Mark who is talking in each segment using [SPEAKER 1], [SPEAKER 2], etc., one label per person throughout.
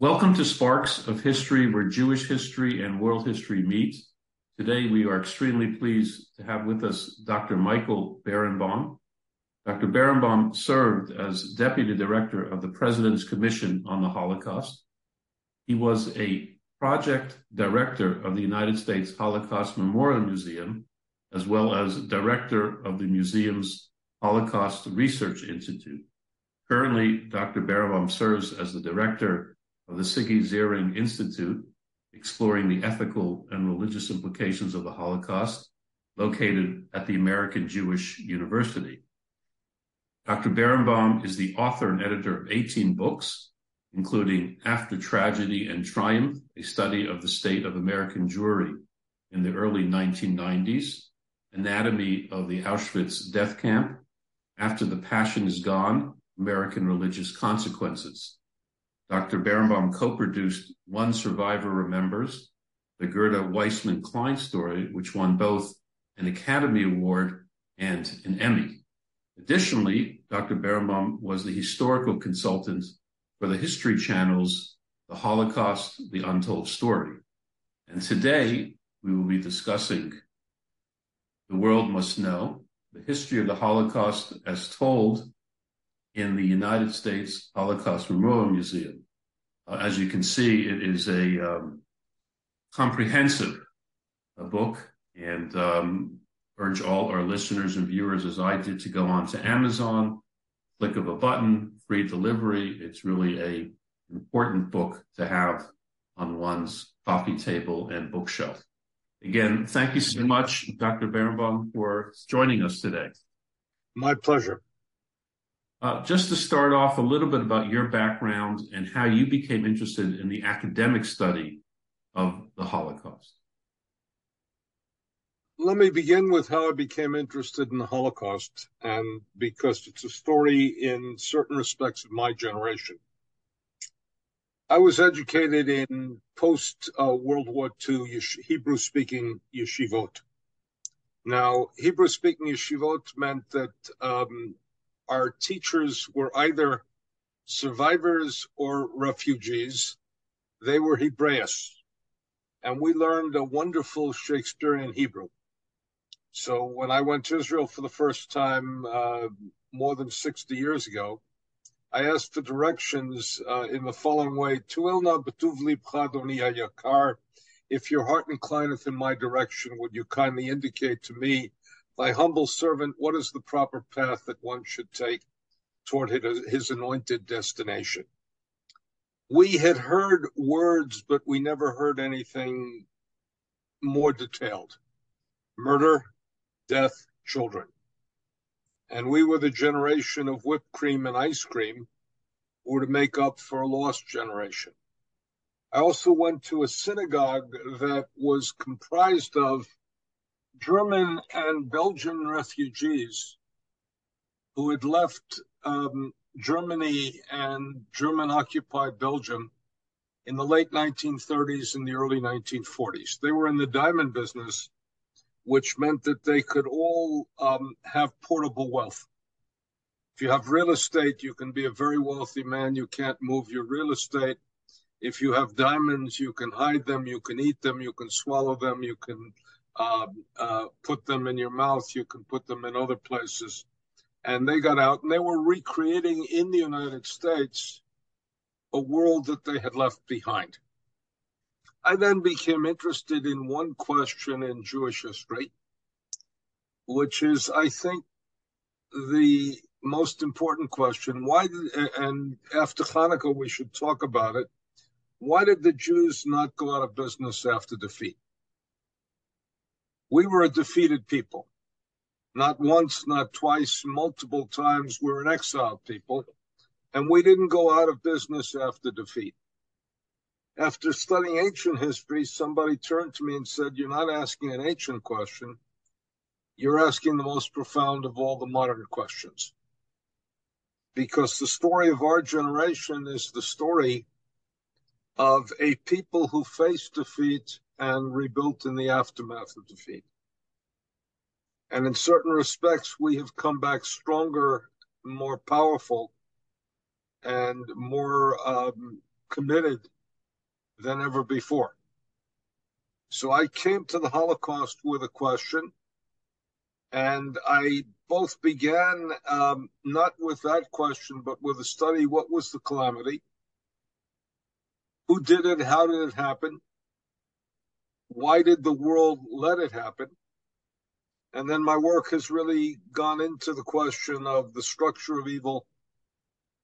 [SPEAKER 1] Welcome to Sparks of History, where Jewish history and world history meet. Today, we are extremely pleased to have with us Dr. Michael Berenbaum. Dr. Berenbaum served as Deputy Director of the President's Commission on the Holocaust. He was a project director of the United States Holocaust Memorial Museum, as well as director of the museum's Holocaust Research Institute. Currently, Dr. Berenbaum serves as the director of the Sigi Ziering Institute, exploring the ethical and religious implications of the Holocaust, located at the American Jewish University. Dr. Berenbaum is the author and editor of 18 books, including After Tragedy and Triumph, a study of the state of American Jewry in the early 1990s, Anatomy of the Auschwitz Death Camp, After the Passion is Gone, American Religious Consequences, Dr. Berenbaum co-produced One Survivor Remembers, the Gerda Weissmann Klein story, which won both an Academy Award and an Emmy. Additionally, Dr. Berenbaum was the historical consultant for the History Channel's The Holocaust, The Untold Story. And today, we will be discussing The World Must Know, the history of the Holocaust as told in the United States Holocaust Memorial Museum. Uh, as you can see, it is a um, comprehensive uh, book, and um, urge all our listeners and viewers, as I did, to go on to Amazon, click of a button, free delivery. It's really a important book to have on one's coffee table and bookshelf. Again, thank you so much, Dr. Berenbaum, for joining us today.
[SPEAKER 2] My pleasure.
[SPEAKER 1] Uh, just to start off, a little bit about your background and how you became interested in the academic study of the Holocaust.
[SPEAKER 2] Let me begin with how I became interested in the Holocaust, and because it's a story in certain respects of my generation. I was educated in post uh, World War II Hebrew speaking yeshivot. Now, Hebrew speaking yeshivot meant that um, our teachers were either survivors or refugees. They were Hebraeus. And we learned a wonderful Shakespearean Hebrew. So when I went to Israel for the first time uh, more than 60 years ago, I asked for directions uh, in the following way: Tuilna betuvli pchadoni yakar. If your heart inclineth in my direction, would you kindly indicate to me Thy humble servant, what is the proper path that one should take toward his anointed destination? We had heard words, but we never heard anything more detailed murder, death, children. And we were the generation of whipped cream and ice cream who were to make up for a lost generation. I also went to a synagogue that was comprised of German and Belgian refugees who had left um, Germany and German occupied Belgium in the late 1930s and the early 1940s. They were in the diamond business, which meant that they could all um, have portable wealth. If you have real estate, you can be a very wealthy man. You can't move your real estate. If you have diamonds, you can hide them, you can eat them, you can swallow them, you can uh, uh, put them in your mouth, you can put them in other places. And they got out and they were recreating in the United States a world that they had left behind. I then became interested in one question in Jewish history, which is, I think, the most important question. Why did, and after Hanukkah, we should talk about it. Why did the Jews not go out of business after defeat? We were a defeated people. Not once, not twice, multiple times. We're an exiled people. And we didn't go out of business after defeat. After studying ancient history, somebody turned to me and said, You're not asking an ancient question. You're asking the most profound of all the modern questions. Because the story of our generation is the story of a people who faced defeat and rebuilt in the aftermath of defeat. And in certain respects, we have come back stronger, more powerful, and more um, committed than ever before. So I came to the Holocaust with a question, and I both began um, not with that question, but with a study what was the calamity? Who did it? How did it happen? Why did the world let it happen? And then my work has really gone into the question of the structure of evil,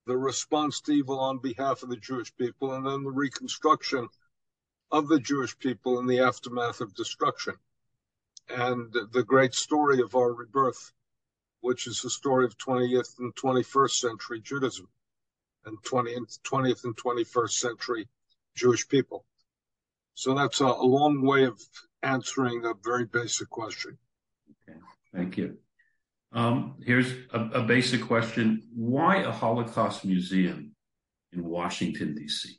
[SPEAKER 2] the response to evil on behalf of the Jewish people, and then the reconstruction of the Jewish people in the aftermath of destruction. And the great story of our rebirth, which is the story of 20th and 21st century Judaism and 20th, 20th and 21st century Jewish people. So that's a, a long way of answering a very basic question.
[SPEAKER 1] Okay, thank you. Um, here's a, a, basic question Why a Holocaust museum in Washington, D.C.?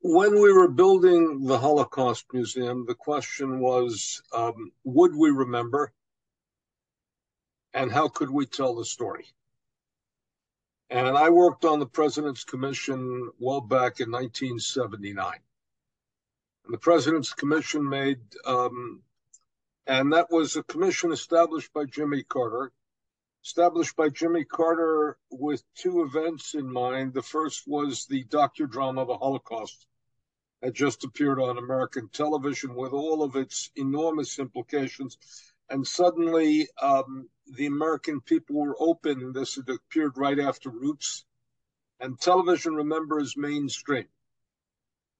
[SPEAKER 2] When we were building the Holocaust Museum, the question was um, would we remember? And how could we tell the story? And I worked on the President's Commission well back in 1979. And the President's Commission made, um, and that was a commission established by Jimmy Carter, established by Jimmy Carter with two events in mind. The first was the docudrama, of The Holocaust, had just appeared on American television with all of its enormous implications. And suddenly, um, the American people were open. This had appeared right after Roots. And television, remembers mainstream.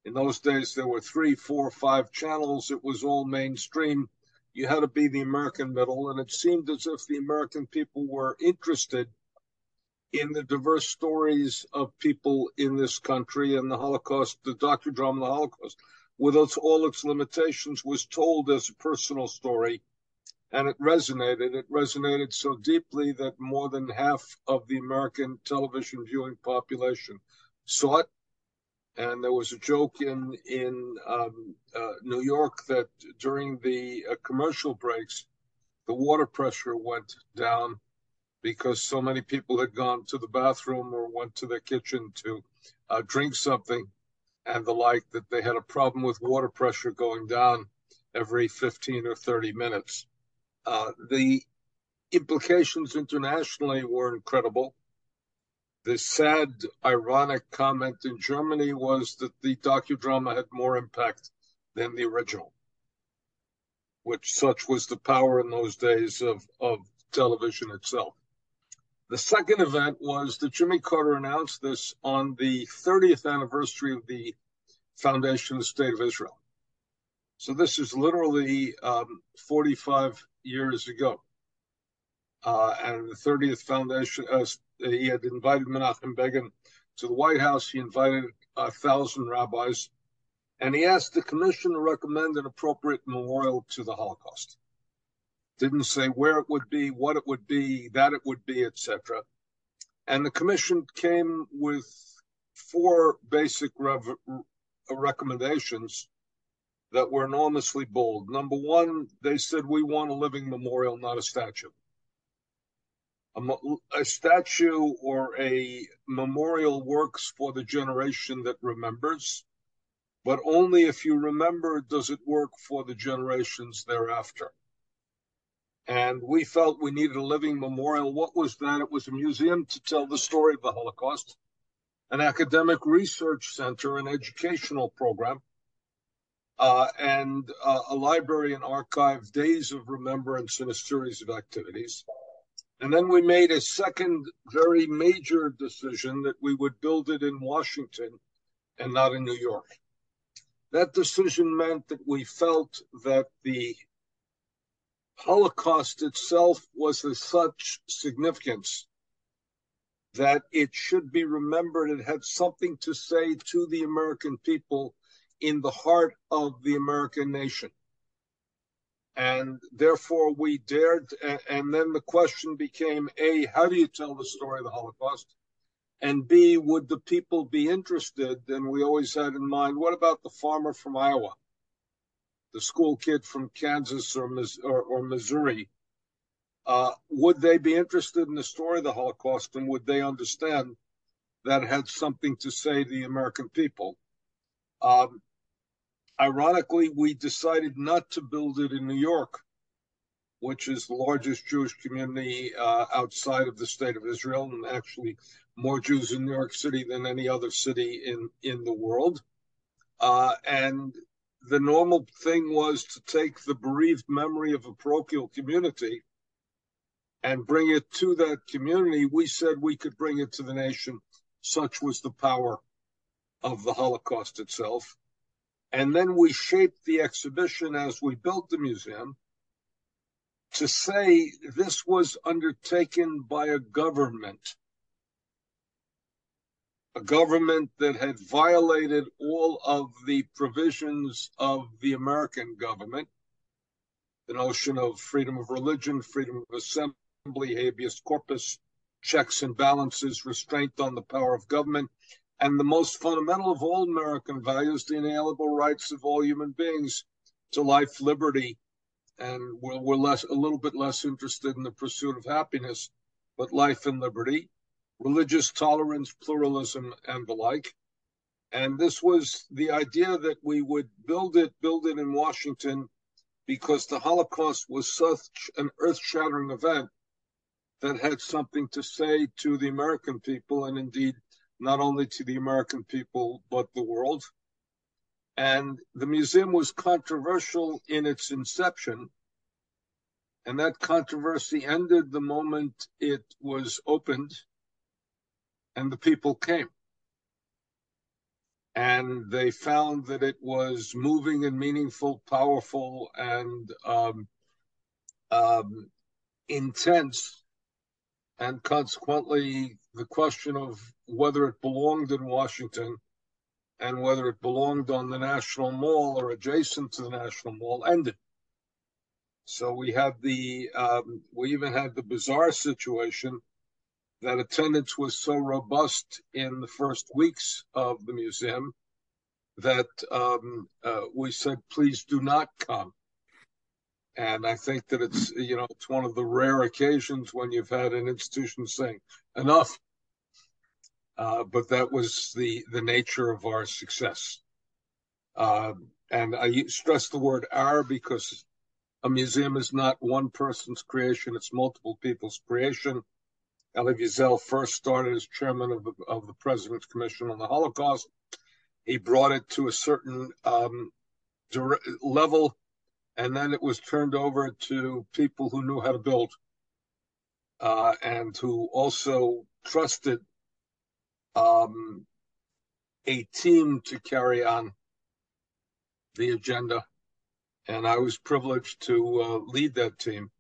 [SPEAKER 2] In those days, there were three, four, five channels. It was all mainstream. You had to be the American middle, and it seemed as if the American people were interested in the diverse stories of people in this country and the Holocaust, the docudrama, the Holocaust, with its, all its limitations, was told as a personal story, and it resonated. It resonated so deeply that more than half of the American television viewing population saw it and there was a joke in in um, uh, New York that during the uh, commercial breaks, the water pressure went down because so many people had gone to the bathroom or went to the kitchen to uh, drink something and the like that they had a problem with water pressure going down every 15 or 30 minutes. Uh, the implications internationally were incredible the sad, ironic comment in Germany was that the docudrama had more impact than the original, which such was the power in those days of, of television itself. The second event was that Jimmy Carter announced this on the 30th anniversary of the foundation of the State of Israel. So this is literally um, 45 years ago. Uh, and the 30th foundation, uh, he had invited Menachem Begin to the White House. He invited a thousand rabbis, and he asked the commission to recommend an appropriate memorial to the Holocaust. Didn't say where it would be, what it would be, that it would be, etc. And the commission came with four basic rev- recommendations that were enormously bold. Number one, they said we want a living memorial, not a statue a, a statue or a memorial works for the generation that remembers, but only if you remember does it work for the generations thereafter. And we felt we needed a living memorial. What was that? It was a museum to tell the story of the Holocaust, an academic research center, an educational program, uh, and uh, a library and archive, days of remembrance, and a series of activities. And then we made a second very major decision that we would build it in Washington and not in New York. That decision meant that we felt that the Holocaust itself was of such significance that it should be remembered. It had something to say to the American people in the heart of the American nation. And therefore we dared and then the question became a how do you tell the story of the holocaust? And b would the people be interested? And we always had in mind what about the farmer from iowa? The school kid from kansas or, or, or missouri? Uh, would they be interested in the story of the holocaust? And would they understand that had something to say to the American people. Um, ironically, we decided not to build it in New York, which is the largest Jewish community uh, outside of the state of Israel, and actually more Jews in New York City than any other city in, in the world. Uh, and the normal thing was to take the bereaved memory of a parochial community and bring it to that community. We said we could bring it to the nation. Such was the power of the Holocaust itself. And then we shaped the exhibition as we built the museum to say this was undertaken by a government. A government that had violated all of the provisions of the American government, the notion of freedom of religion, freedom of assembly, habeas corpus, checks and balances, restraint on the power of government, and the most fundamental of all American values, the inalienable rights of all human beings to life, liberty, and we're, we're less, a little bit less interested in the pursuit of happiness, but life and liberty religious tolerance, pluralism, and the like. And this was the idea that we would build it, build it in Washington, because the Holocaust was such an earth shattering event that had something to say to the American people, and indeed not only to the American people, but the world. And the museum was controversial in its inception. And that controversy ended the moment it was opened and the people came. And they found that it was moving and meaningful, powerful, and um, um, intense. And consequently, the question of whether it belonged in Washington and whether it belonged on the National Mall or adjacent to the National Mall ended. So we had the, um, we even had the bizarre situation that attendance was so robust in the first weeks of the museum that um, uh, we said, please do not come. And I think that it's, you know, it's one of the rare occasions when you've had an institution saying enough. Uh, but that was the, the nature of our success. Uh, and I stress the word our because a museum is not one person's creation, it's multiple people's creation. Elie Wiesel first started as chairman of the, of the President's Commission on the Holocaust. He brought it to a certain um, level, and then it was turned over to people who knew how to build uh, and who also trusted um, a team to carry on the agenda. And I was privileged to uh, lead that team,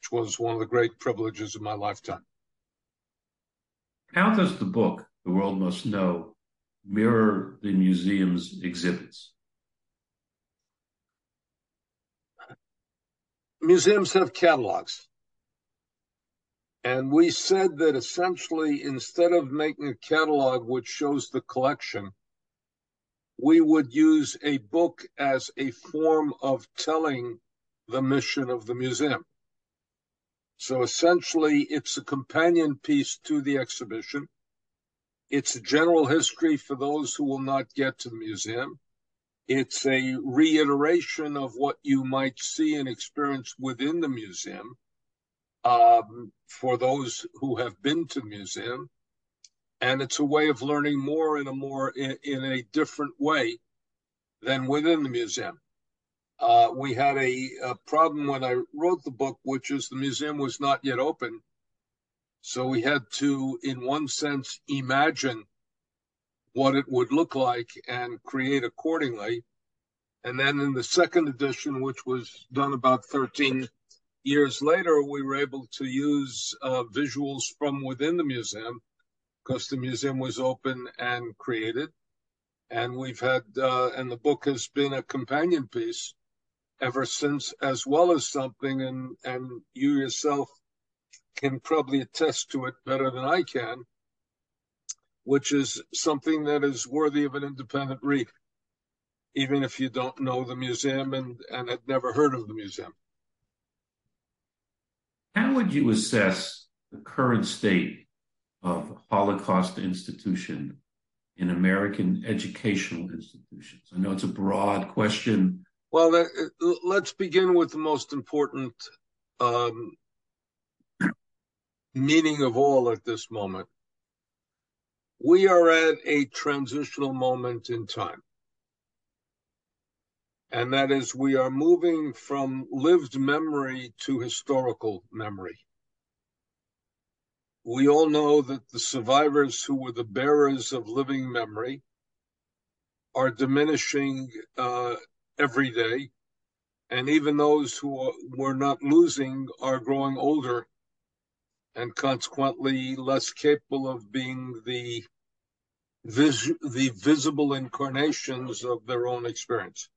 [SPEAKER 2] which was one of the great privileges of my lifetime.
[SPEAKER 1] How does the book, The World Must Know, mirror the museum's exhibits?
[SPEAKER 2] Museums have catalogs. And we said that essentially, instead of making a catalog which shows the collection, we would use a book as a form of telling the mission of the museum. So essentially, it's a companion piece to the exhibition. It's a general history for those who will not get to the museum. It's a reiteration of what you might see and experience within the museum um, for those who have been to the museum. And it's a way of learning more in a more in, in a different way than within the museum. Uh, we had a, a, problem when I wrote the book, which is the museum was not yet open. So we had to, in one sense, imagine what it would look like and create accordingly. And then in the second edition, which was done about 13 years later, we were able to use uh, visuals from within the museum because the museum was open and created. And we've had, uh, and the book has been a companion piece ever since, as well as something, and, and you yourself can probably attest to it better than I can, which is something that is worthy of an independent read, even if you don't know the museum and, and had never heard of the museum.
[SPEAKER 1] How would you assess the current state of Holocaust institution in American educational institutions? I know it's a broad question.
[SPEAKER 2] Well, let's begin with the most important um, meaning of all at this moment. We are at a transitional moment in time. And that is, we are moving from lived memory to historical memory. We all know that the survivors who were the bearers of living memory are diminishing uh, every day. And even those who are, were not losing are growing older and consequently less capable of being the vis- the visible incarnations of their own experience.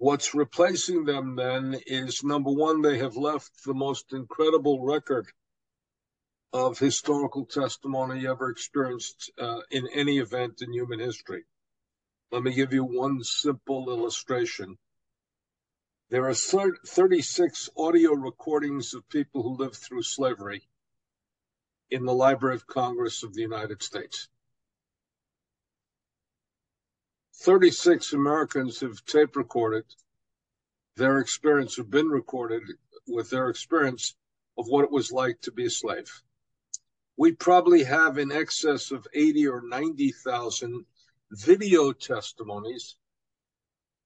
[SPEAKER 2] What's replacing them then is number one, they have left the most incredible record of historical testimony ever experienced uh, in any event in human history. Let me give you one simple illustration. There are 36 audio recordings of people who lived through slavery in the Library of Congress of the United States. 36 Americans have tape recorded their experience have been recorded with their experience of what it was like to be a slave. We probably have in excess of 80 or 90,000 video testimonies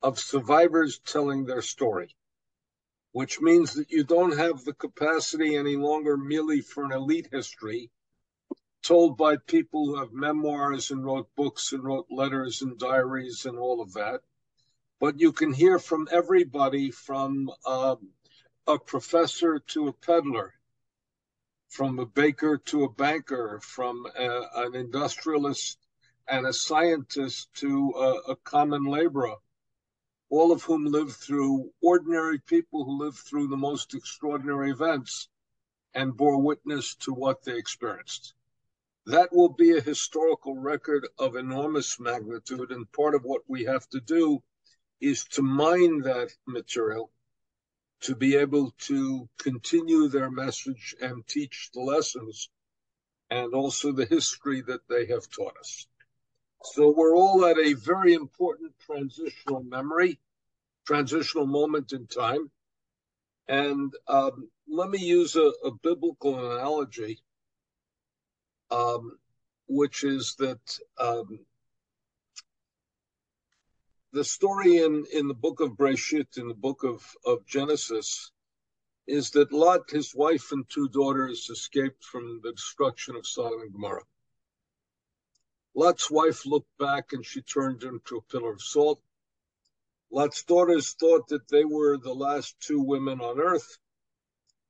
[SPEAKER 2] of survivors telling their story, which means that you don't have the capacity any longer merely for an elite history told by people who have memoirs and wrote books and wrote letters and diaries and all of that. But you can hear from everybody from uh, a professor to a peddler, from a baker to a banker, from a, an industrialist and a scientist to a, a common laborer all of whom lived through ordinary people who lived through the most extraordinary events and bore witness to what they experienced. That will be a historical record of enormous magnitude, and part of what we have to do is to mine that material to be able to continue their message and teach the lessons and also the history that they have taught us. So we're all at a very important transitional memory, transitional moment in time. And um, let me use a, a biblical analogy, um, which is that um, the story in, in the book of Breshit, in the book of, of Genesis, is that Lot, his wife, and two daughters escaped from the destruction of Sodom and Gomorrah. Lot's wife looked back and she turned into a pillar of salt. Lot's daughters thought that they were the last two women on earth.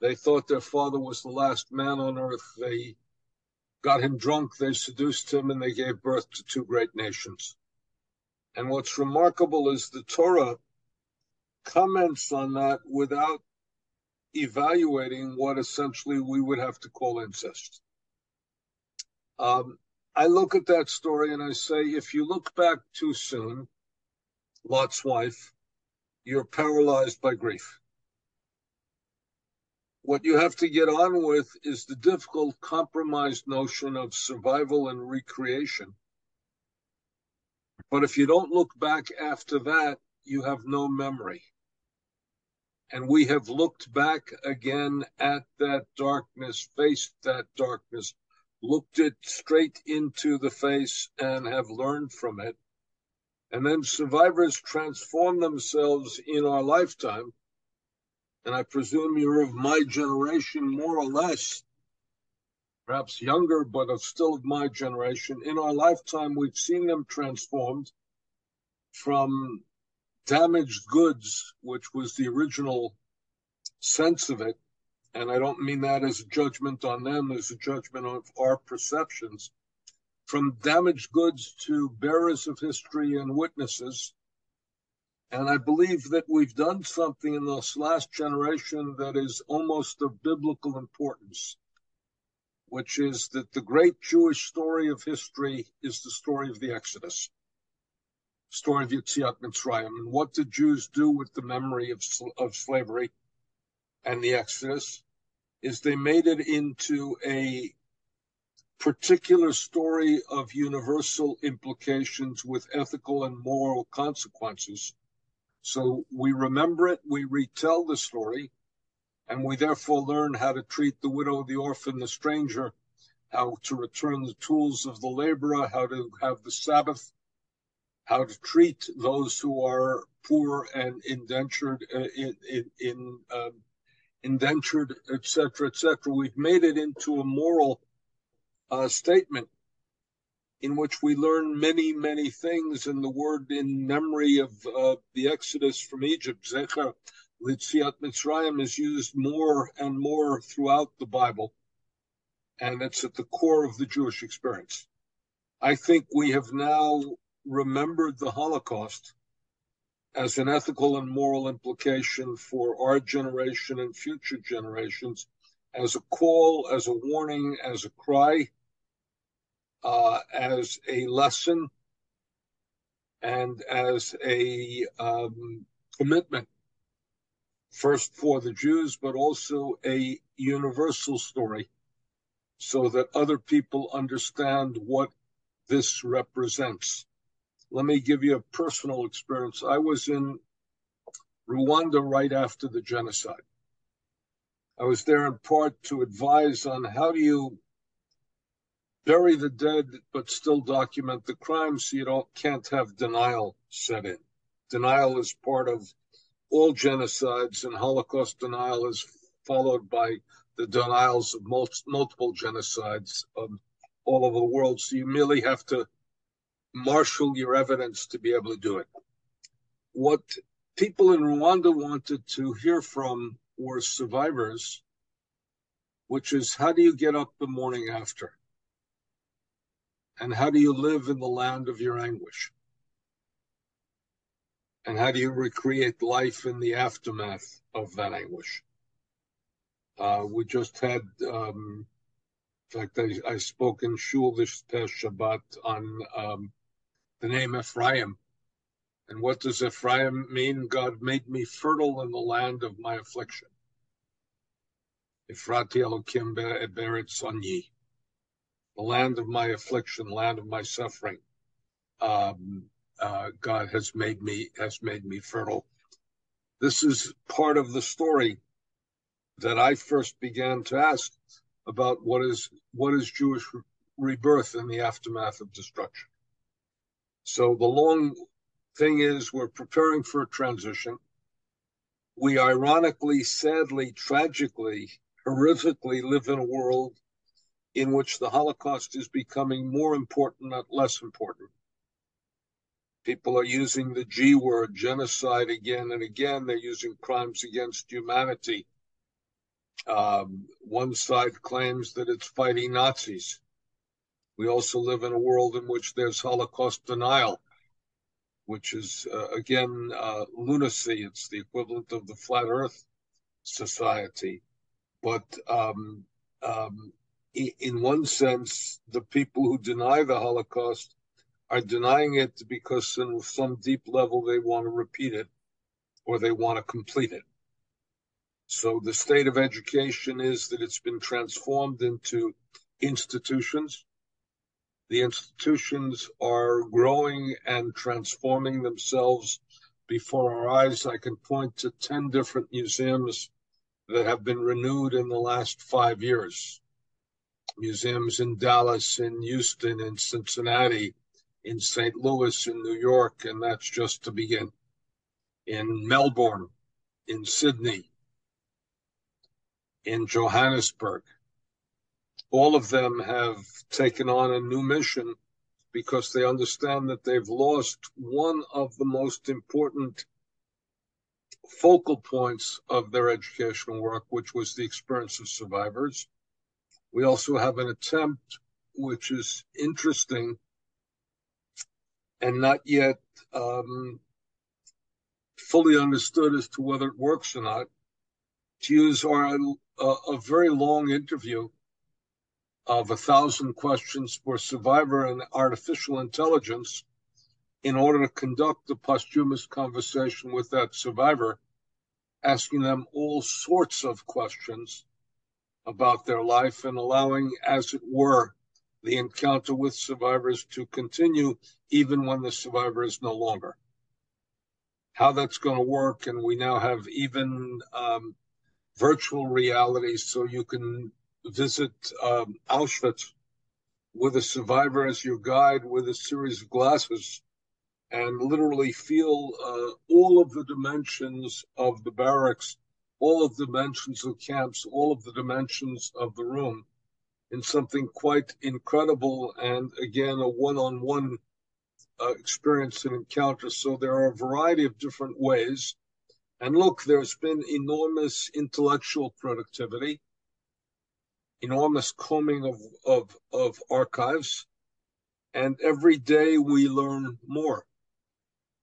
[SPEAKER 2] They thought their father was the last man on earth. They got him drunk, they seduced him, and they gave birth to two great nations. And what's remarkable is the Torah comments on that without evaluating what essentially we would have to call incest. Um, I look at that story and I say, if you look back too soon, Lot's wife, you're paralyzed by grief. What you have to get on with is the difficult compromised notion of survival and recreation. But if you don't look back after that, you have no memory. And we have looked back again at that darkness, faced that darkness, looked it straight into the face and have learned from it. And then survivors transform themselves in our lifetime. And I presume you're of my generation, more or less, perhaps younger, but still of my generation. In our lifetime, we've seen them transformed from damaged goods, which was the original sense of it, and I don't mean that as a judgment on them, as a judgment of our perceptions, from damaged goods to bearers of history and witnesses. And I believe that we've done something in this last generation that is almost of biblical importance, which is that the great Jewish story of history is the story of the Exodus, story of Yetziat Mitzrayim. And what did Jews do with the memory of, of slavery and the Exodus? is they made it into a particular story of universal implications with ethical and moral consequences. So we remember it, we retell the story, and we therefore learn how to treat the widow, the orphan, the stranger, how to return the tools of the laborer, how to have the Sabbath, how to treat those who are poor and indentured, uh, in, in, in um, indentured, etc., etc. We've made it into a moral uh, statement in which we learn many, many things. And the word in memory of uh, the Exodus from Egypt, Zecher Litziat Mitzrayim, is used more and more throughout the Bible. And it's at the core of the Jewish experience. I think we have now remembered the Holocaust as an ethical and moral implication for our generation and future generations, as a call, as a warning, as a cry, uh, as a lesson, and as a um, commitment, first for the Jews, but also a universal story, so that other people understand what this represents. Let me give you a personal experience. I was in Rwanda right after the genocide. I was there in part to advise on how do you bury the dead but still document the crimes so you don't can't have denial set in. Denial is part of all genocides and Holocaust denial is followed by the denials of multiple genocides um, all over the world. So you merely have to marshal your evidence to be able to do it. What people in Rwanda wanted to hear from were survivors, which is how do you get up the morning after? And how do you live in the land of your anguish? And how do you recreate life in the aftermath of that anguish? Uh, we just had, um, in fact, I, I, spoke in Shul this past Shabbat on um, the name Ephraim. And what does Ephraim mean? God made me fertile in the land of my affliction. Ephraim Elokim Beret Sonyi. The land of my affliction, land of my suffering. Um, uh, God has made me has made me fertile. This is part of the story that I first began to ask about what is what is Jewish rebirth in the aftermath of destruction. So the long thing is we're preparing for a transition. We ironically, sadly, tragically, horrifically live in a world in which the Holocaust is becoming more important, not less important. People are using the G word, genocide, again and again. They're using crimes against humanity. Um, one side claims that it's fighting Nazis. We also live in a world in which there's Holocaust denial, which is, uh, again, uh, lunacy. It's the equivalent of the flat earth society. But um, um, in one sense, the people who deny the Holocaust are denying it because, in some deep level, they want to repeat it or they want to complete it. So the state of education is that it's been transformed into institutions the institutions are growing and transforming themselves before our eyes. I can point to 10 different museums that have been renewed in the last five years. Museums in Dallas, in Houston, in Cincinnati, in St. Louis, in New York, and that's just to begin. In Melbourne, in Sydney, in Johannesburg, all of them have taken on a new mission because they understand that they've lost one of the most important focal points of their educational work, which was the experience of survivors. We also have an attempt, which is interesting and not yet um, fully understood as to whether it works or not, to use our, uh, a very long interview of a thousand questions for survivor and artificial intelligence in order to conduct a posthumous conversation with that survivor, asking them all sorts of questions about their life and allowing, as it were, the encounter with survivors to continue even when the survivor is no longer. How that's going to work, and we now have even um, virtual reality, so you can visit um, Auschwitz with a survivor as your guide with a series of glasses and literally feel uh, all of the dimensions of the barracks, all of the dimensions of camps, all of the dimensions of the room in something quite incredible and again a one-on-one uh, experience and encounter. So there are a variety of different ways. And look, there's been enormous intellectual productivity, enormous combing of, of, of archives, and every day we learn more.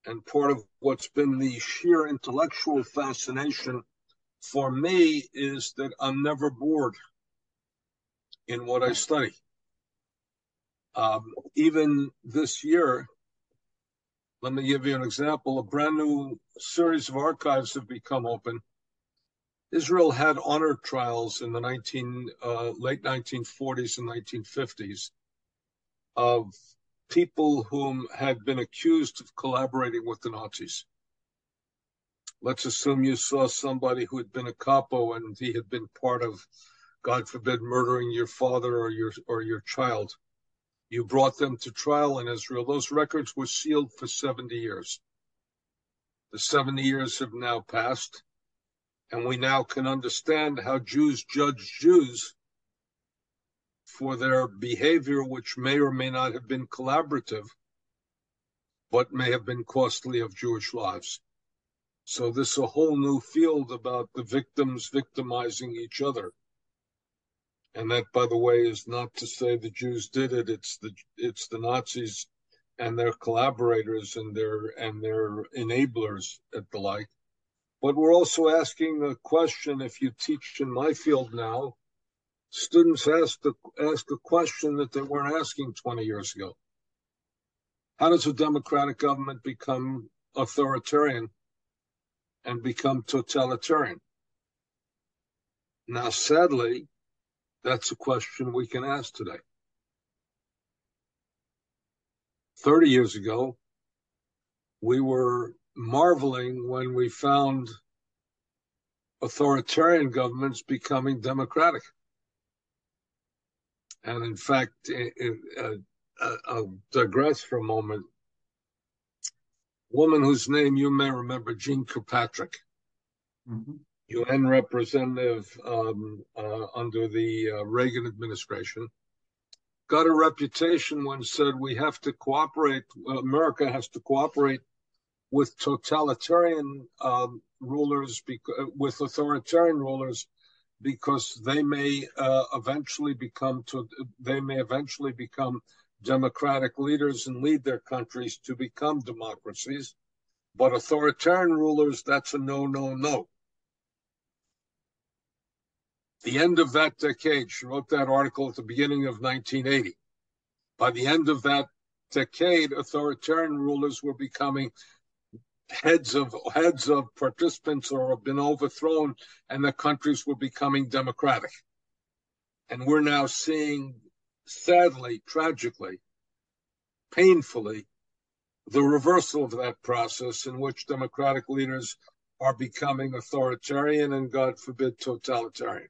[SPEAKER 2] And part of what's been the sheer intellectual fascination for me is that I'm never bored in what I study. Um, even this year, let me give you an example. A brand new series of archives have become open. Israel had honor trials in the 19, uh, late 1940s and 1950s of people whom had been accused of collaborating with the Nazis. Let's assume you saw somebody who had been a capo and he had been part of God forbid, murdering your father or your or your child. You brought them to trial in Israel. Those records were sealed for 70 years. The 70 years have now passed, and we now can understand how Jews judge Jews for their behavior, which may or may not have been collaborative, but may have been costly of Jewish lives. So this is a whole new field about the victims victimizing each other. And that, by the way, is not to say the Jews did it. It's the it's the Nazis and their collaborators and their and their enablers at the like. But we're also asking a question. If you teach in my field now, students ask the ask a question that they weren't asking 20 years ago. How does a democratic government become authoritarian and become totalitarian? Now, sadly, that's a question we can ask today. 30 years ago, we were marveling when we found authoritarian governments becoming democratic. And in fact, it, uh, I'll digress for a moment. Woman whose name you may remember, Jeane Kirkpatrick. Mm-hmm. UN representative um, uh, under the uh, Reagan administration, got a reputation when said we have to cooperate, America has to cooperate with totalitarian um, rulers, with authoritarian rulers, because they may uh, eventually become to, they may eventually become democratic leaders and lead their countries to become democracies. But authoritarian rulers, that's a no, no, no the end of that decade, she wrote that article at the beginning of 1980. By the end of that decade, authoritarian rulers were becoming heads of heads of participants or have been overthrown, and the countries were becoming democratic. And we're now seeing, sadly, tragically, painfully, the reversal of that process in which democratic leaders are becoming authoritarian and, God forbid, totalitarian.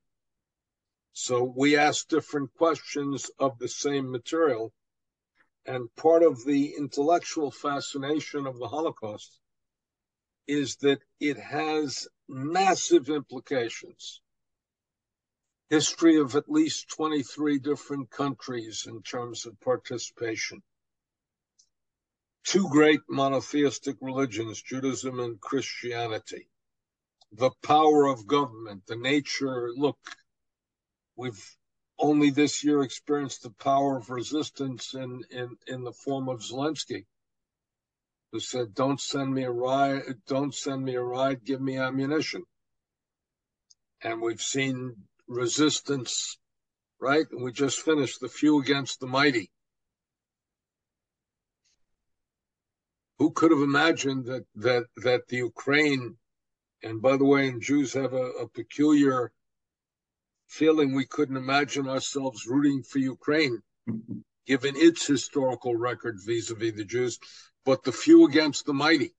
[SPEAKER 2] So we ask different questions of the same material. And part of the intellectual fascination of the Holocaust is that it has massive implications. History of at least 23 different countries in terms of participation. Two great monotheistic religions, Judaism and Christianity. The power of government, the nature, look, We've only this year experienced the power of resistance in, in, in the form of Zelensky, who said, "Don't send me a ride. Don't send me a ride. Give me ammunition." And we've seen resistance, right? And we just finished the few against the mighty. Who could have imagined that that that the Ukraine, and by the way, and Jews have a, a peculiar feeling we couldn't imagine ourselves rooting for Ukraine given its historical record vis-a-vis the Jews, but the few against the mighty.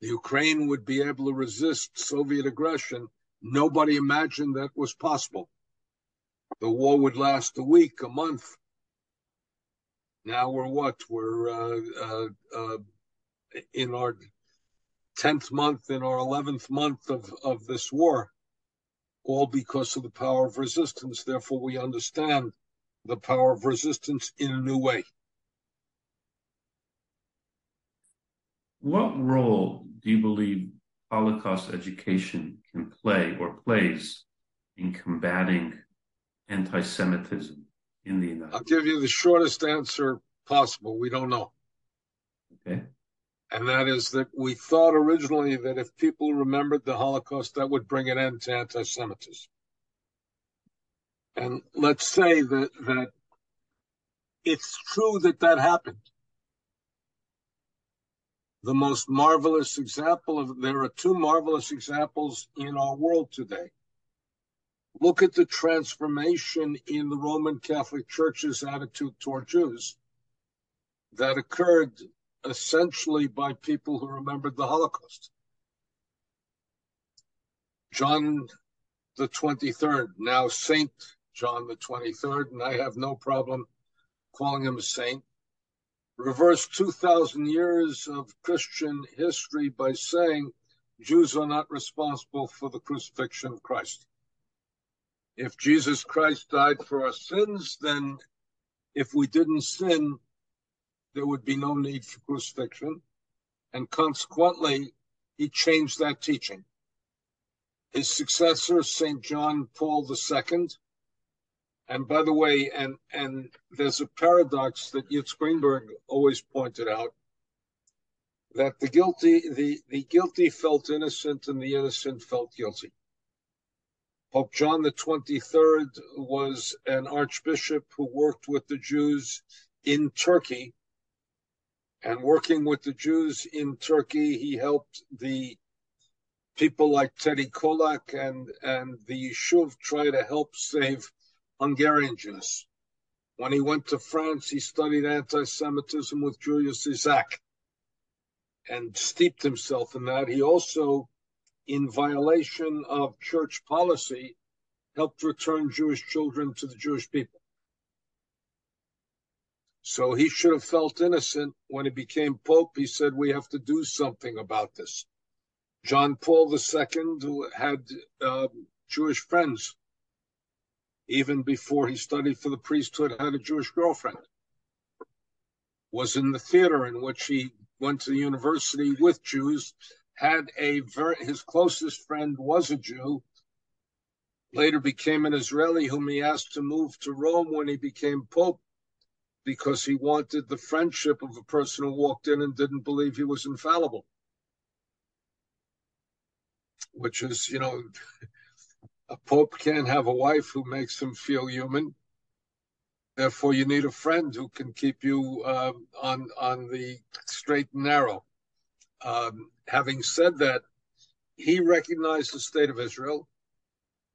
[SPEAKER 2] The Ukraine would be able to resist Soviet aggression. Nobody imagined that was possible. The war would last a week, a month. Now we're what? We're uh, uh, uh, in our 10th month, in our 11th month of, of this war, all because of the power of resistance. Therefore, we understand the power of resistance in a new way.
[SPEAKER 1] What role do you believe Holocaust education can play or plays in combating anti Semitism in the United States.
[SPEAKER 2] I'll give you the shortest answer possible. We don't know.
[SPEAKER 1] Okay.
[SPEAKER 2] And that is that we thought originally that if people remembered the Holocaust, that would bring an end to anti Semitism. And let's say that, that it's true that that happened. The most marvelous example of, there are two marvelous examples in our world today. Look at the transformation in the Roman Catholic Church's attitude toward Jews that occurred essentially by people who remembered the Holocaust. John the 23rd, now Saint John the 23rd, and I have no problem calling him a saint, reversed 2,000 years of Christian history by saying Jews are not responsible for the crucifixion of Christ. If Jesus Christ died for our sins, then if we didn't sin, there would be no need for crucifixion. And consequently, he changed that teaching. His successor, St. John Paul II, and by the way, and, and there's a paradox that Yitz Greenberg always pointed out that the guilty, the, the guilty felt innocent and the innocent felt guilty. Pope John the 23rd was an archbishop who worked with the Jews in Turkey. And working with the Jews in Turkey, he helped the people like Teddy Kollek and, and the Yishuv try to help save Hungarian Jews. When he went to France, he studied anti-Semitism with Julius Isaac and steeped himself in that. He also in violation of church policy, helped return Jewish children to the Jewish people. So he should have felt innocent when he became Pope. He said, We have to do something about this. John Paul II, who had uh, Jewish friends, even before he studied for the priesthood, had a Jewish girlfriend, was in the theater in which he went to the university with Jews had a very, his closest friend was a Jew, later became an Israeli whom he asked to move to Rome when he became Pope because he wanted the friendship of a person who walked in and didn't believe he was infallible. Which is, you know, a Pope can't have a wife who makes him feel human. Therefore, you need a friend who can keep you uh, on on the straight and narrow. Um, having said that, he recognized the state of Israel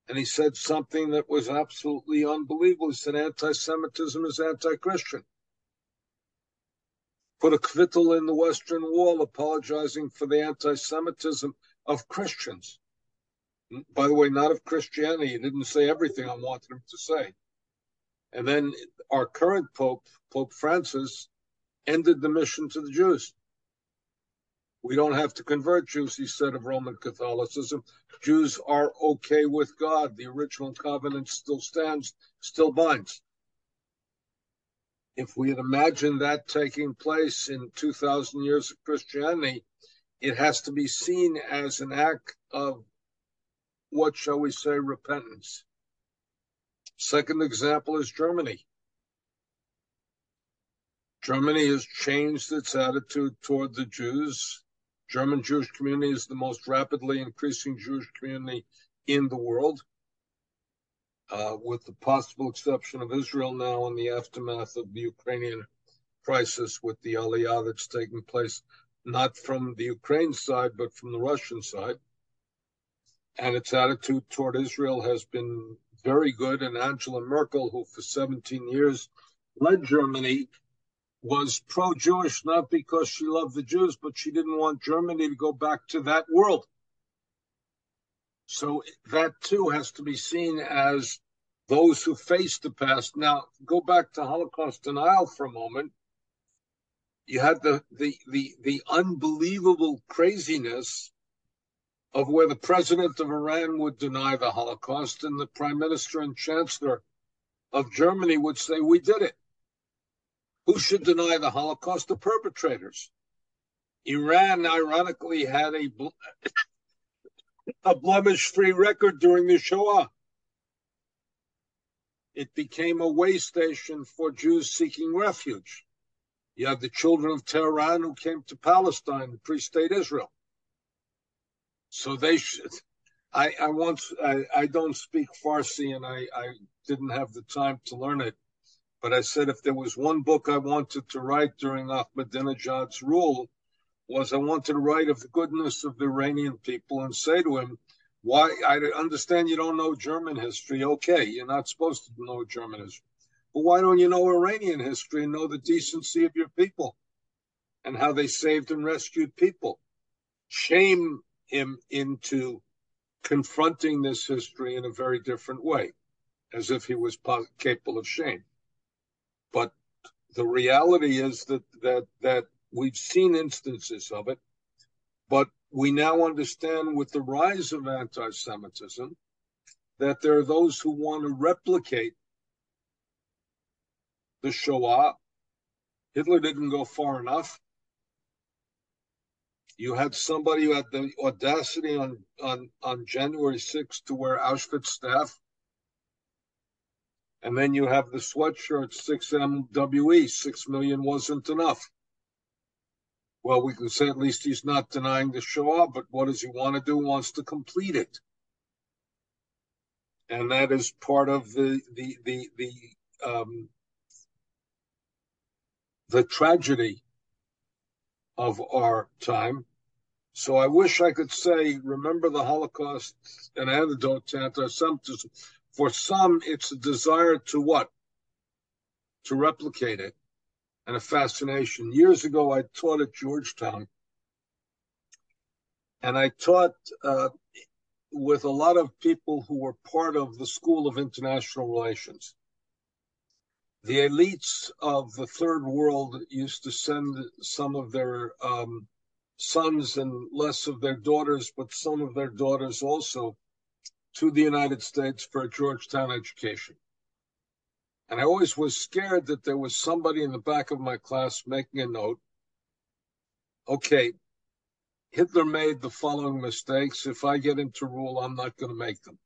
[SPEAKER 2] and he said something that was absolutely unbelievable. He said anti Semitism is anti Christian. Put a kvittel in the Western Wall apologizing for the anti Semitism of Christians. By the way, not of Christianity. He didn't say everything I wanted him to say. And then our current Pope, Pope Francis, ended the mission to the Jews. We don't have to convert Jews, he said, of Roman Catholicism. Jews are okay with God. The original covenant still stands, still binds. If we had imagined that taking place in 2,000 years of Christianity, it has to be seen as an act of, what shall we say, repentance. Second example is Germany. Germany has changed its attitude toward the Jews German Jewish community is the most rapidly increasing Jewish community in the world, uh, with the possible exception of Israel now in the aftermath of the Ukrainian crisis with the aliyah that's taking place, not from the Ukraine side, but from the Russian side. And its attitude toward Israel has been very good, and Angela Merkel, who for 17 years led Germany, was pro Jewish not because she loved the Jews, but she didn't want Germany to go back to that world. So that too has to be seen as those who face the past. Now, go back to Holocaust denial for a moment. You had the, the, the, the unbelievable craziness of where the president of Iran would deny the Holocaust and the prime minister and chancellor of Germany would say, We did it. Who should deny the Holocaust? The perpetrators. Iran, ironically, had a, a blemish free record during the Shoah. It became a way station for Jews seeking refuge. You had the children of Tehran who came to Palestine, the pre state Israel. So they should. I, I once I, I don't speak Farsi and I, I didn't have the time to learn it, but I said if there was one book I wanted to write during Ahmadinejad's rule, was I wanted to write of the goodness of the Iranian people and say to him, why I understand you don't know German history. Okay, you're not supposed to know German history. But why don't you know Iranian history and know the decency of your people and how they saved and rescued people? Shame him into confronting this history in a very different way, as if he was capable of shame. But the reality is that that that we've seen instances of it, but we now understand with the rise of anti-Semitism that there are those who want to replicate the Shoah. Hitler didn't go far enough. You had somebody who had the audacity on, on, on January 6th to wear Auschwitz staff. And then you have the sweatshirt 6MWE, 6 million wasn't enough. Well, we can say at least he's not denying the Shoah, but what does he want to do? He wants to complete it. And that is part of the the the the um, the tragedy of our time. So I wish I could say, remember the Holocaust, an antidote to anti-Semitism. For some, it's a desire to what? To replicate it and a fascination. Years ago, I taught at Georgetown, and I taught uh, with a lot of people who were part of the School of International Relations. The elites of the third world used to send some of their um, sons and less of their daughters, but some of their daughters also to the United States for a Georgetown education. And I always was scared that there was somebody in the back of my class making a note. Okay, Hitler made the following mistakes. If I get into rule, I'm not going to make them.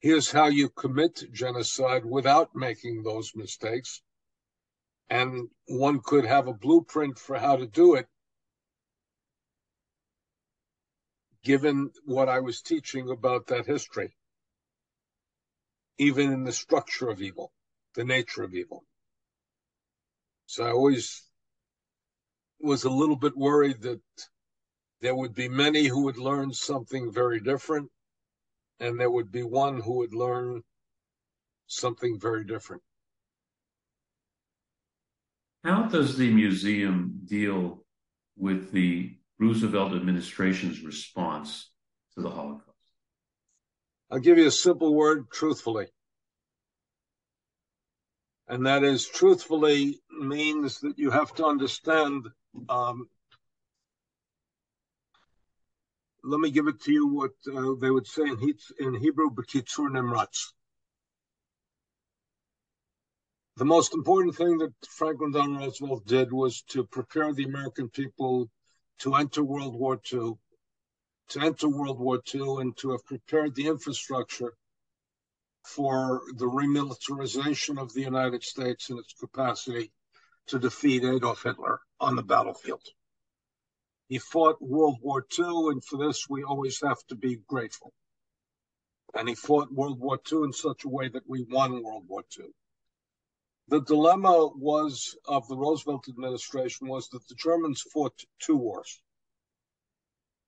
[SPEAKER 2] Here's how you commit genocide without making those mistakes and one could have a blueprint for how to do it given what I was teaching about that history, even in the structure of evil, the nature of evil. So I always was a little bit worried that there would be many who would learn something very different, and there would be one who would learn something very different.
[SPEAKER 1] How does the museum deal with the Roosevelt administration's response to the Holocaust?
[SPEAKER 2] I'll give you a simple word truthfully. And that is truthfully means that you have to understand. Um, let me give it to you what uh, they would say in, in Hebrew, B'kitzur Nimratz. The most important thing that Franklin Delano Roosevelt did was to prepare the American people to enter World War II, to enter World War II, and to have prepared the infrastructure for the remilitarization of the United States and its capacity to defeat Adolf Hitler on the battlefield. He fought World War II, and for this we always have to be grateful. And he fought World War II in such a way that we won World War II. The dilemma was of the Roosevelt administration was that the Germans fought two wars.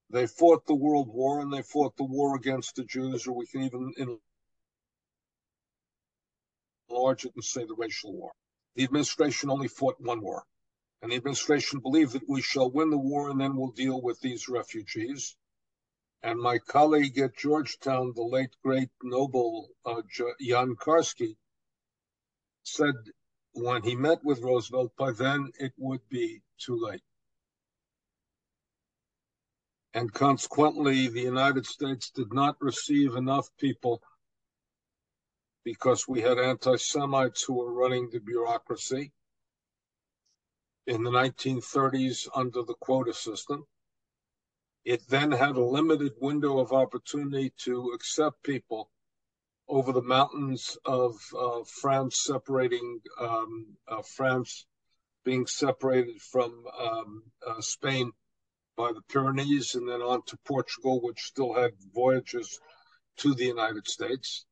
[SPEAKER 2] They fought the World War and they fought the war against the Jews, or we can even enlarge it and say the racial war. The administration only fought one war. And the administration believed that we shall win the war and then we'll deal with these refugees. And my colleague at Georgetown, the late great noble uh, Jan Karski, said when he met with Roosevelt, by then it would be too late. And consequently, the United States did not receive enough people because we had anti Semites who were running the bureaucracy in the 1930s under the quota system. It then had a limited window of opportunity to accept people over the mountains of uh, France, separating um, uh, France being separated from um, uh, Spain by the Pyrenees, and then on to Portugal, which still had voyages to the United States.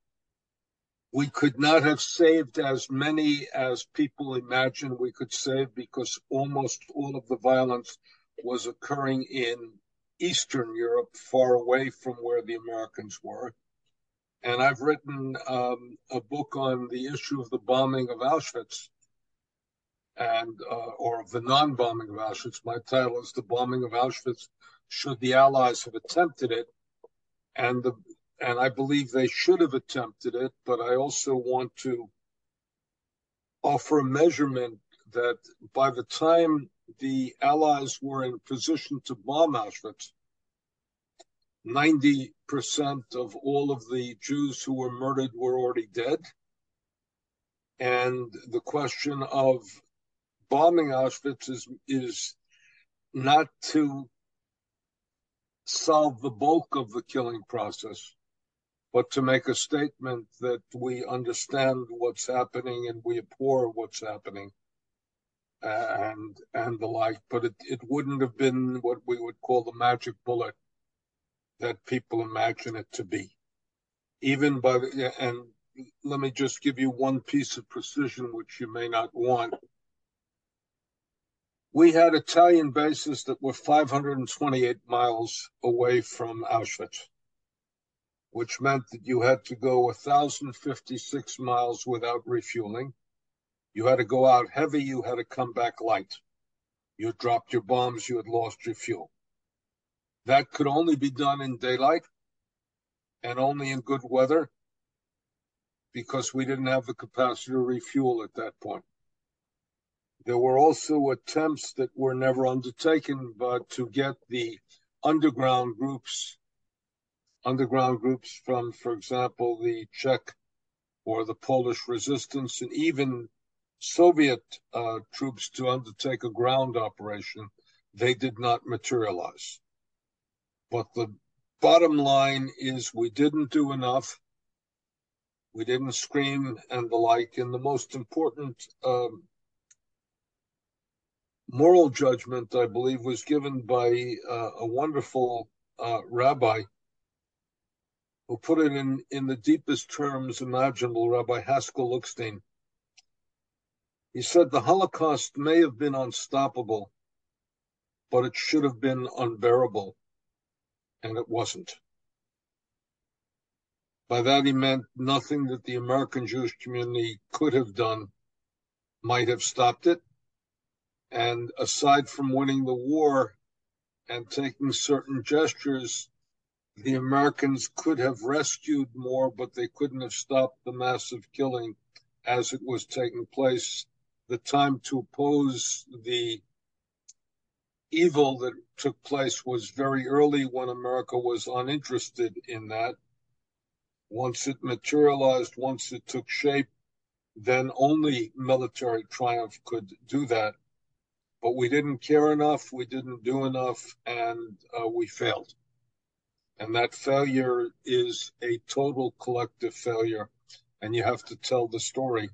[SPEAKER 2] We could not have saved as many as people imagine we could save because almost all of the violence was occurring in Eastern Europe, far away from where the Americans were. And I've written um, a book on the issue of the bombing of Auschwitz and uh, or of the non-bombing of Auschwitz. My title is "The Bombing of Auschwitz: Should the Allies Have Attempted It?" And the and I believe they should have attempted it, but I also want to offer a measurement that by the time the Allies were in position to bomb Auschwitz, 90% of all of the Jews who were murdered were already dead. And the question of bombing Auschwitz is, is not to solve the bulk of the killing process, but to make a statement that we understand what's happening and we abhor what's happening and and the like. But it, it wouldn't have been what we would call the magic bullet that people imagine it to be. Even by the, and let me just give you one piece of precision which you may not want. We had Italian bases that were 528 miles away from Auschwitz, which meant that you had to go 1,056 miles without refueling. You had to go out heavy, you had to come back light. You dropped your bombs, you had lost your fuel. That could only be done in daylight and only in good weather because we didn't have the capacity to refuel at that point. There were also attempts that were never undertaken, but to get the underground groups, underground groups from, for example, the Czech or the Polish resistance, and even Soviet uh, troops to undertake a ground operation, they did not materialize. But the bottom line is we didn't do enough. We didn't scream and the like. And the most important um, moral judgment, I believe, was given by uh, a wonderful uh, rabbi who put it in, in the deepest terms imaginable, Rabbi Haskel Lookstein. He said the Holocaust may have been unstoppable, but it should have been unbearable and it wasn't. By that he meant nothing that the American Jewish community could have done might have stopped it. And aside from winning the war and taking certain gestures, the Americans could have rescued more, but they couldn't have stopped the massive killing as it was taking place. The time to oppose the evil that took place was very early when America was uninterested in that. Once it materialized, once it took shape, then only military triumph could do that. But we didn't care enough, we didn't do enough, and uh, we failed. And that failure is a total collective failure, and you have to tell the story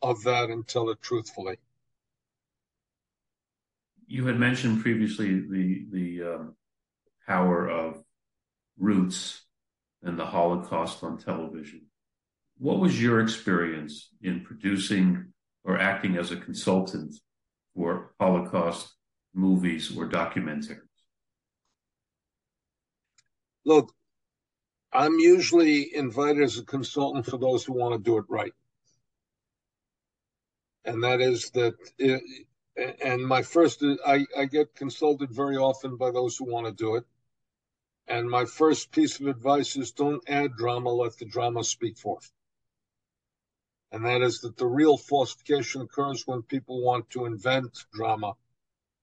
[SPEAKER 2] of that and tell it truthfully
[SPEAKER 1] you had mentioned previously the the um, power of roots and the Holocaust on television. What was your experience in producing or acting as a consultant for Holocaust movies or documentaries?
[SPEAKER 2] Look, I'm usually invited as a consultant for those who want to do it right. And that is that, it, and my first, I, I get consulted very often by those who want to do it. And my first piece of advice is don't add drama, let the drama speak forth. And that is that the real falsification occurs when people want to invent drama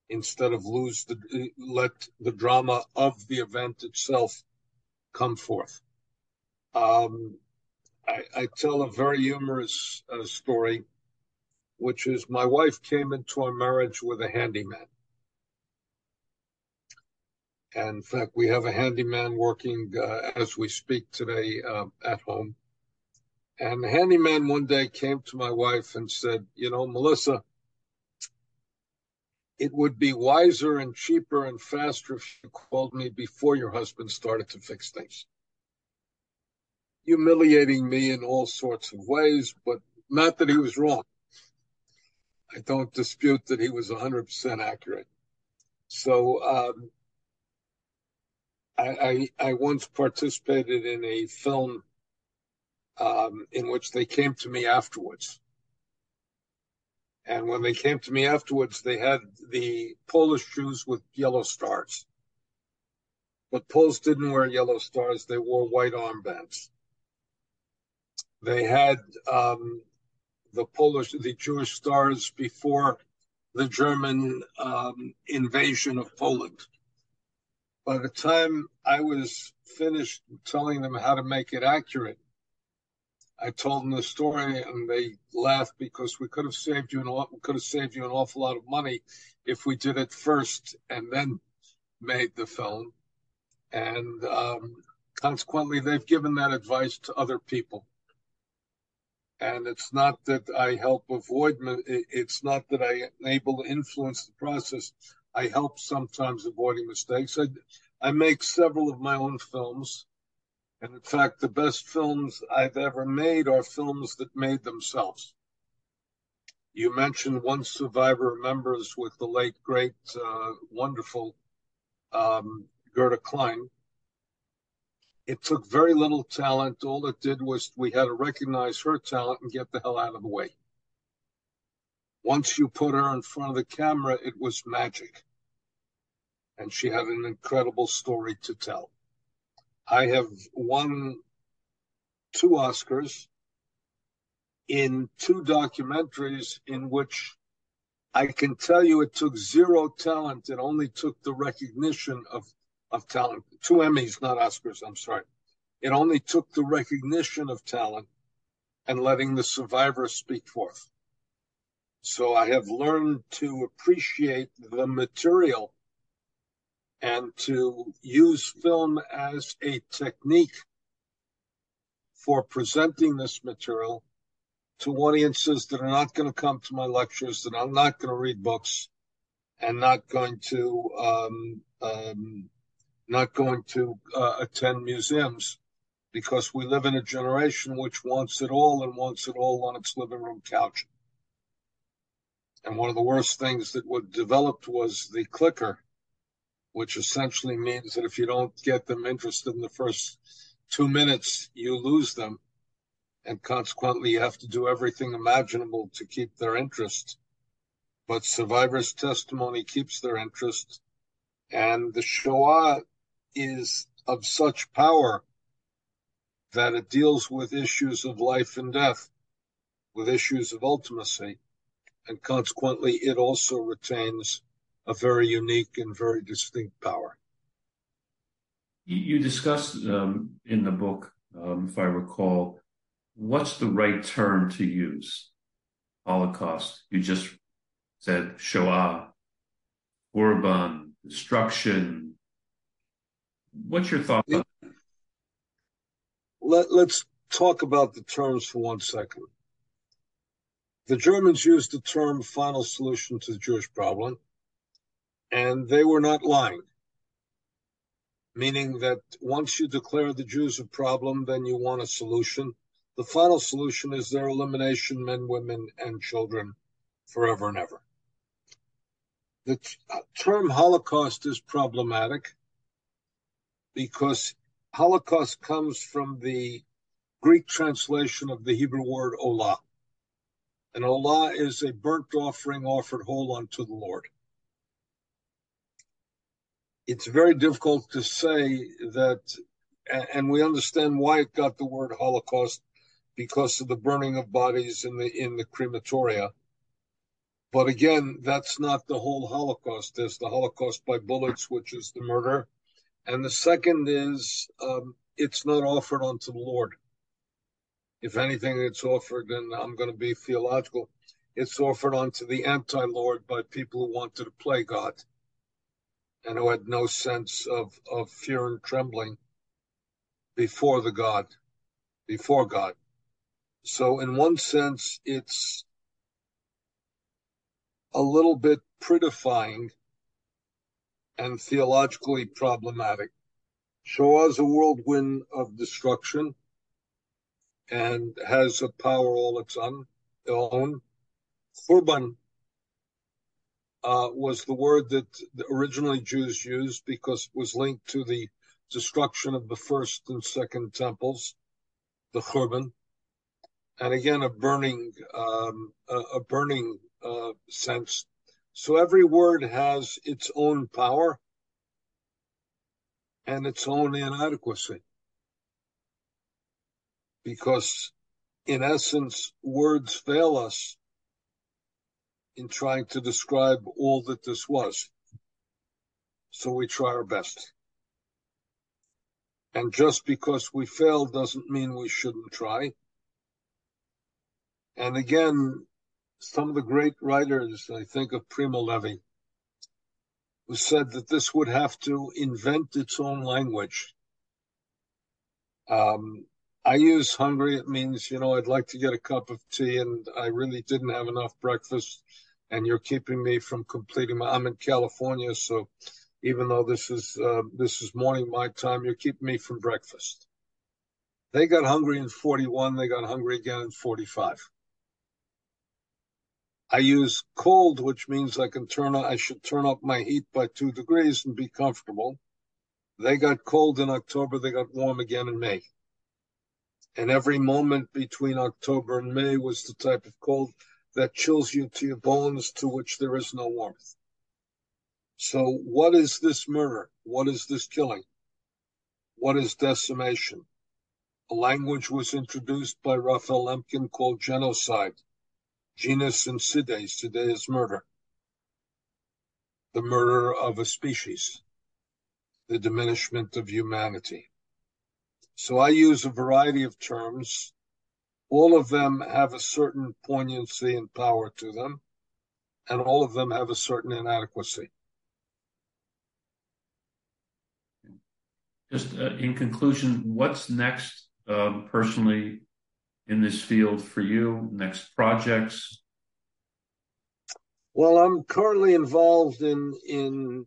[SPEAKER 2] instead of lose the, let the drama of the event itself come forth. Um, I, I, tell a very humorous uh, story, which is my wife came into our marriage with a handyman. And in fact, we have a handyman working uh, as we speak today uh, at home. And the handyman one day came to my wife and said, You know, Melissa, it would be wiser and cheaper and faster if you called me before your husband started to fix things. Humiliating me in all sorts of ways, but not that he was wrong. I don't dispute that he was 100% accurate. So um, I, I, I, once participated in a film um, in which they came to me afterwards and when they came to me afterwards, they had the Polish shoes with yellow stars. But Poles didn't wear yellow stars, they wore white armbands. They had um, the Polish, the Jewish stars before the German um, invasion of Poland. By the time I was finished telling them how to make it accurate, I told them the story and they laughed because we could have saved you an could have saved you an awful lot of money if we did it first and then made the film. And um, consequently, they've given that advice to other people. And it's not that I help avoid, it's not that I able to influence the process. I help sometimes avoiding mistakes. I, I make several of my own films. And in fact, the best films I've ever made are films that made themselves. You mentioned One Survivor Remembers with the late, great, uh, wonderful um, Gerda Klein. It took very little talent. All it did was we had to recognize her talent and get the hell out of the way. Once you put her in front of the camera, it was magic. And she had an incredible story to tell. I have won two Oscars in two documentaries in which I can tell you it took zero talent. It only took the recognition of, of talent. Two Emmys, not Oscars, I'm sorry. It only took the recognition of talent and letting the survivors speak forth. So I have learned to appreciate the material and to use film as a technique for presenting this material to audiences that are not going to come to my lectures, that I'm not going to read books, and not going to um, um, not going to uh, attend museums, because we live in a generation which wants it all and wants it all on its living room couch. And one of the worst things that was developed was the clicker which essentially means that if you don't get them interested in the first two minutes, you lose them. And consequently, you have to do everything imaginable to keep their interest. But survivors' testimony keeps their interest. And the Shoah is of such power that it deals with issues of life and death, with issues of ultimacy. And consequently, it also retains a very unique and very distinct power.
[SPEAKER 1] You discussed um, in the book, um, if I recall, what's the right term to use? Holocaust. You just said Shoah, Khurban, destruction. What's your thought?
[SPEAKER 2] on Let, let's talk about the terms for one second. The Germans used the term final solution to the Jewish problem and they were not lying. Meaning that once you declare the Jews a problem, then you want a solution. The final solution is their elimination, men, women, and children, forever and ever. The uh, term Holocaust is problematic because Holocaust comes from the Greek translation of the Hebrew word olah. And olah is a burnt offering offered whole unto the Lord. It's very difficult to say that, and we understand why it got the word Holocaust because of the burning of bodies in the in the crematoria. But again, that's not the whole Holocaust. There's the Holocaust by bullets, which is the murder, and the second is um, it's not offered unto the Lord. If anything, it's offered, and I'm going to be theological. It's offered unto the anti-Lord by people who wanted to play God and who had no sense of, of fear and trembling before the God, before God. So in one sense, it's a little bit prettifying and theologically problematic. Shoah is a whirlwind of destruction and has a power all its own. Khurban uh, was the word that originally Jews used because it was linked to the destruction of the first and second temples, the Khurban and again a burning um, a, a, burning uh, sense. So every word has its own power and its own inadequacy, because in essence, words fail us in trying to describe all that this was. So we try our best. And just because we fail doesn't mean we shouldn't try. And again, some of the great writers, I think of Primo Levi, who said that this would have to invent its own language. Um, I use hungry. It means, you know, I'd like to get a cup of tea and I really didn't have enough breakfast and you're keeping me from completing my, I'm in California. So even though this is, uh, this is morning my time, you're keeping me from breakfast. They got hungry in 41. They got hungry again in 45. I use cold, which means I can turn I should turn up my heat by two degrees and be comfortable. They got cold in October, they got warm again in May. And every moment between October and May was the type of cold that chills you to your bones, to which there is no warmth. So, what is this murder? What is this killing? What is decimation? A language was introduced by Raphael Lemkin called genocide genus Incidae, today is murder. The murder of a species, the diminishment of humanity. So I use a variety of terms. All of them have a certain poignancy and power to them, and all of them have a certain inadequacy.
[SPEAKER 1] Just uh, in conclusion, what's next um, personally in this field for you? Next projects?
[SPEAKER 2] Well, I'm currently involved in in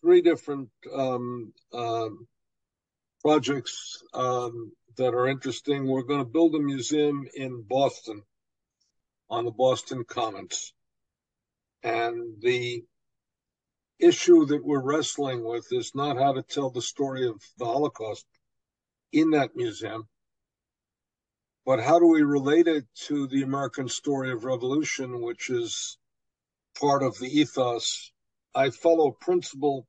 [SPEAKER 2] three different um, um, projects um, that are interesting. We're going to build a museum in Boston on the Boston Commons, and the issue that we're wrestling with is not how to tell the story of the Holocaust in that museum, but how do we relate it to the American story of revolution, which is part of the ethos? I follow principle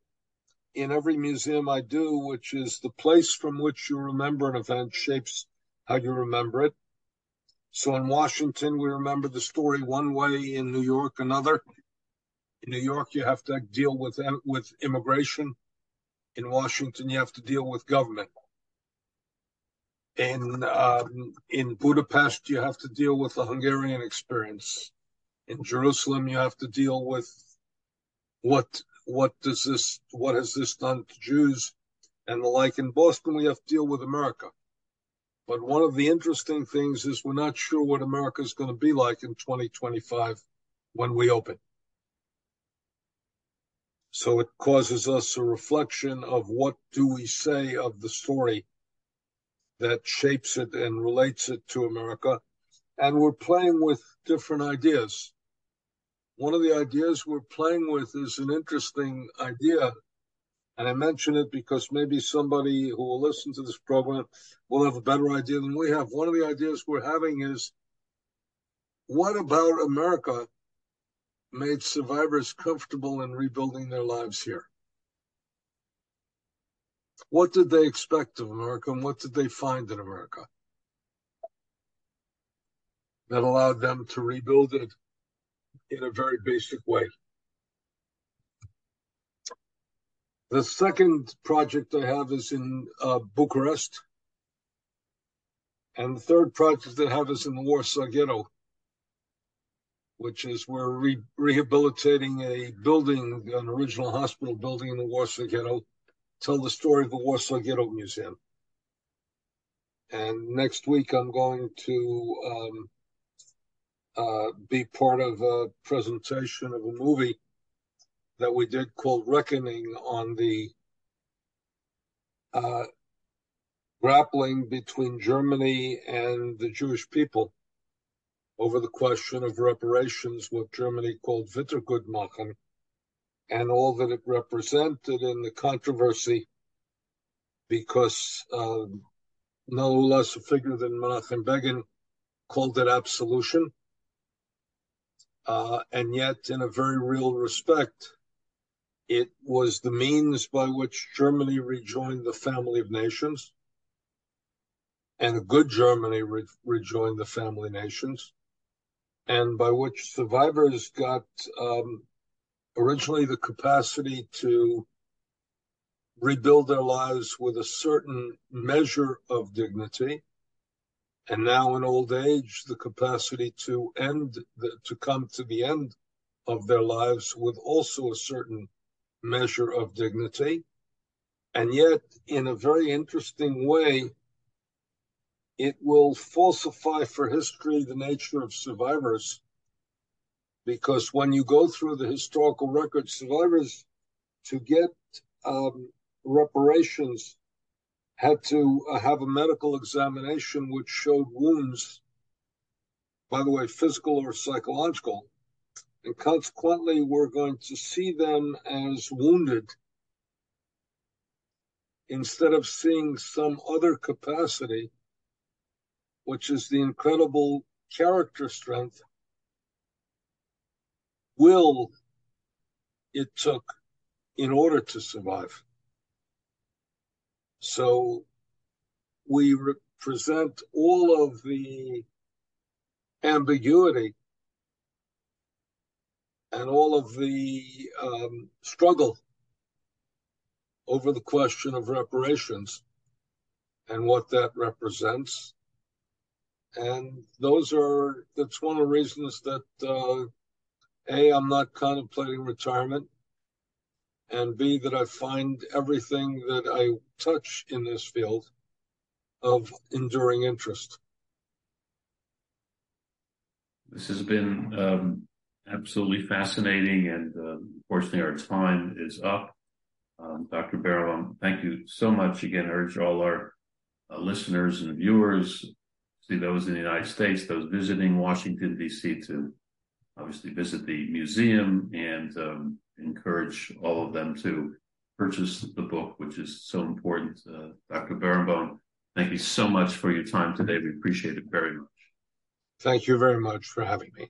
[SPEAKER 2] in every museum I do, which is the place from which you remember an event shapes how you remember it. So in Washington, we remember the story one way, in New York, another. In New York, you have to deal with, with immigration. In Washington, you have to deal with government. In um, in Budapest, you have to deal with the Hungarian experience. In Jerusalem, you have to deal with what what does this what has this done to Jews and the like. In Boston, we have to deal with America. But one of the interesting things is we're not sure what America is going to be like in 2025 when we open. So it causes us a reflection of what do we say of the story that shapes it and relates it to America. And we're playing with different ideas. One of the ideas we're playing with is an interesting idea And I mention it because maybe somebody who will listen to this program will have a better idea than we have. One of the ideas we're having is what about America made survivors comfortable in rebuilding their lives here? What did they expect of America and what did they find in America that allowed them to rebuild it in a very basic way? The second project I have is in uh, Bucharest. And the third project I have is in the Warsaw Ghetto, which is we're re- rehabilitating a building, an original hospital building in the Warsaw Ghetto, tell the story of the Warsaw Ghetto Museum. And next week I'm going to um, uh, be part of a presentation of a movie that we did called Reckoning on the uh, grappling between Germany and the Jewish people over the question of reparations, what Germany called Wiedergutmachung, and all that it represented in the controversy, because uh, no less a figure than Menachem Begin called it absolution. Uh, and yet, in a very real respect, it was the means by which Germany rejoined the family of nations, and a good Germany re- rejoined the family nations, and by which survivors got um, originally the capacity to rebuild their lives with a certain measure of dignity, and now in old age, the capacity to end, the, to come to the end of their lives with also a certain measure of dignity. And yet, in a very interesting way, it will falsify for history the nature of survivors. Because when you go through the historical record, survivors to get um, reparations had to uh, have a medical examination which showed wounds, by the way, physical or psychological, and consequently, we're going to see them as wounded instead of seeing some other capacity, which is the incredible character strength, will it took in order to survive. So we represent all of the ambiguity and all of the um, struggle over the question of reparations and what that represents. And those are, that's one of the reasons that, uh, A, I'm not contemplating retirement, and B, that I find everything that I touch in this field of enduring interest.
[SPEAKER 1] This has been um, absolutely fascinating. And uh, unfortunately, our time is up. Um, Dr. Berenbaum, thank you so much. Again, I urge all our uh, listeners and viewers, see those in the United States, those visiting Washington, D.C., to obviously visit the museum and um, encourage all of them to purchase the book, which is so important. Uh, Dr. Berenbaum, thank you so much for your time today. We appreciate it very much.
[SPEAKER 2] Thank you very much for having me.